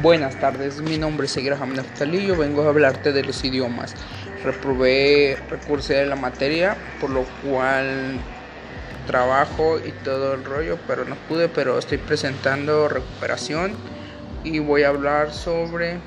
Buenas tardes, mi nombre es Graham Naftalí, yo vengo a hablarte de los idiomas. Reprobé, recursé de la materia, por lo cual trabajo y todo el rollo, pero no pude, pero estoy presentando recuperación y voy a hablar sobre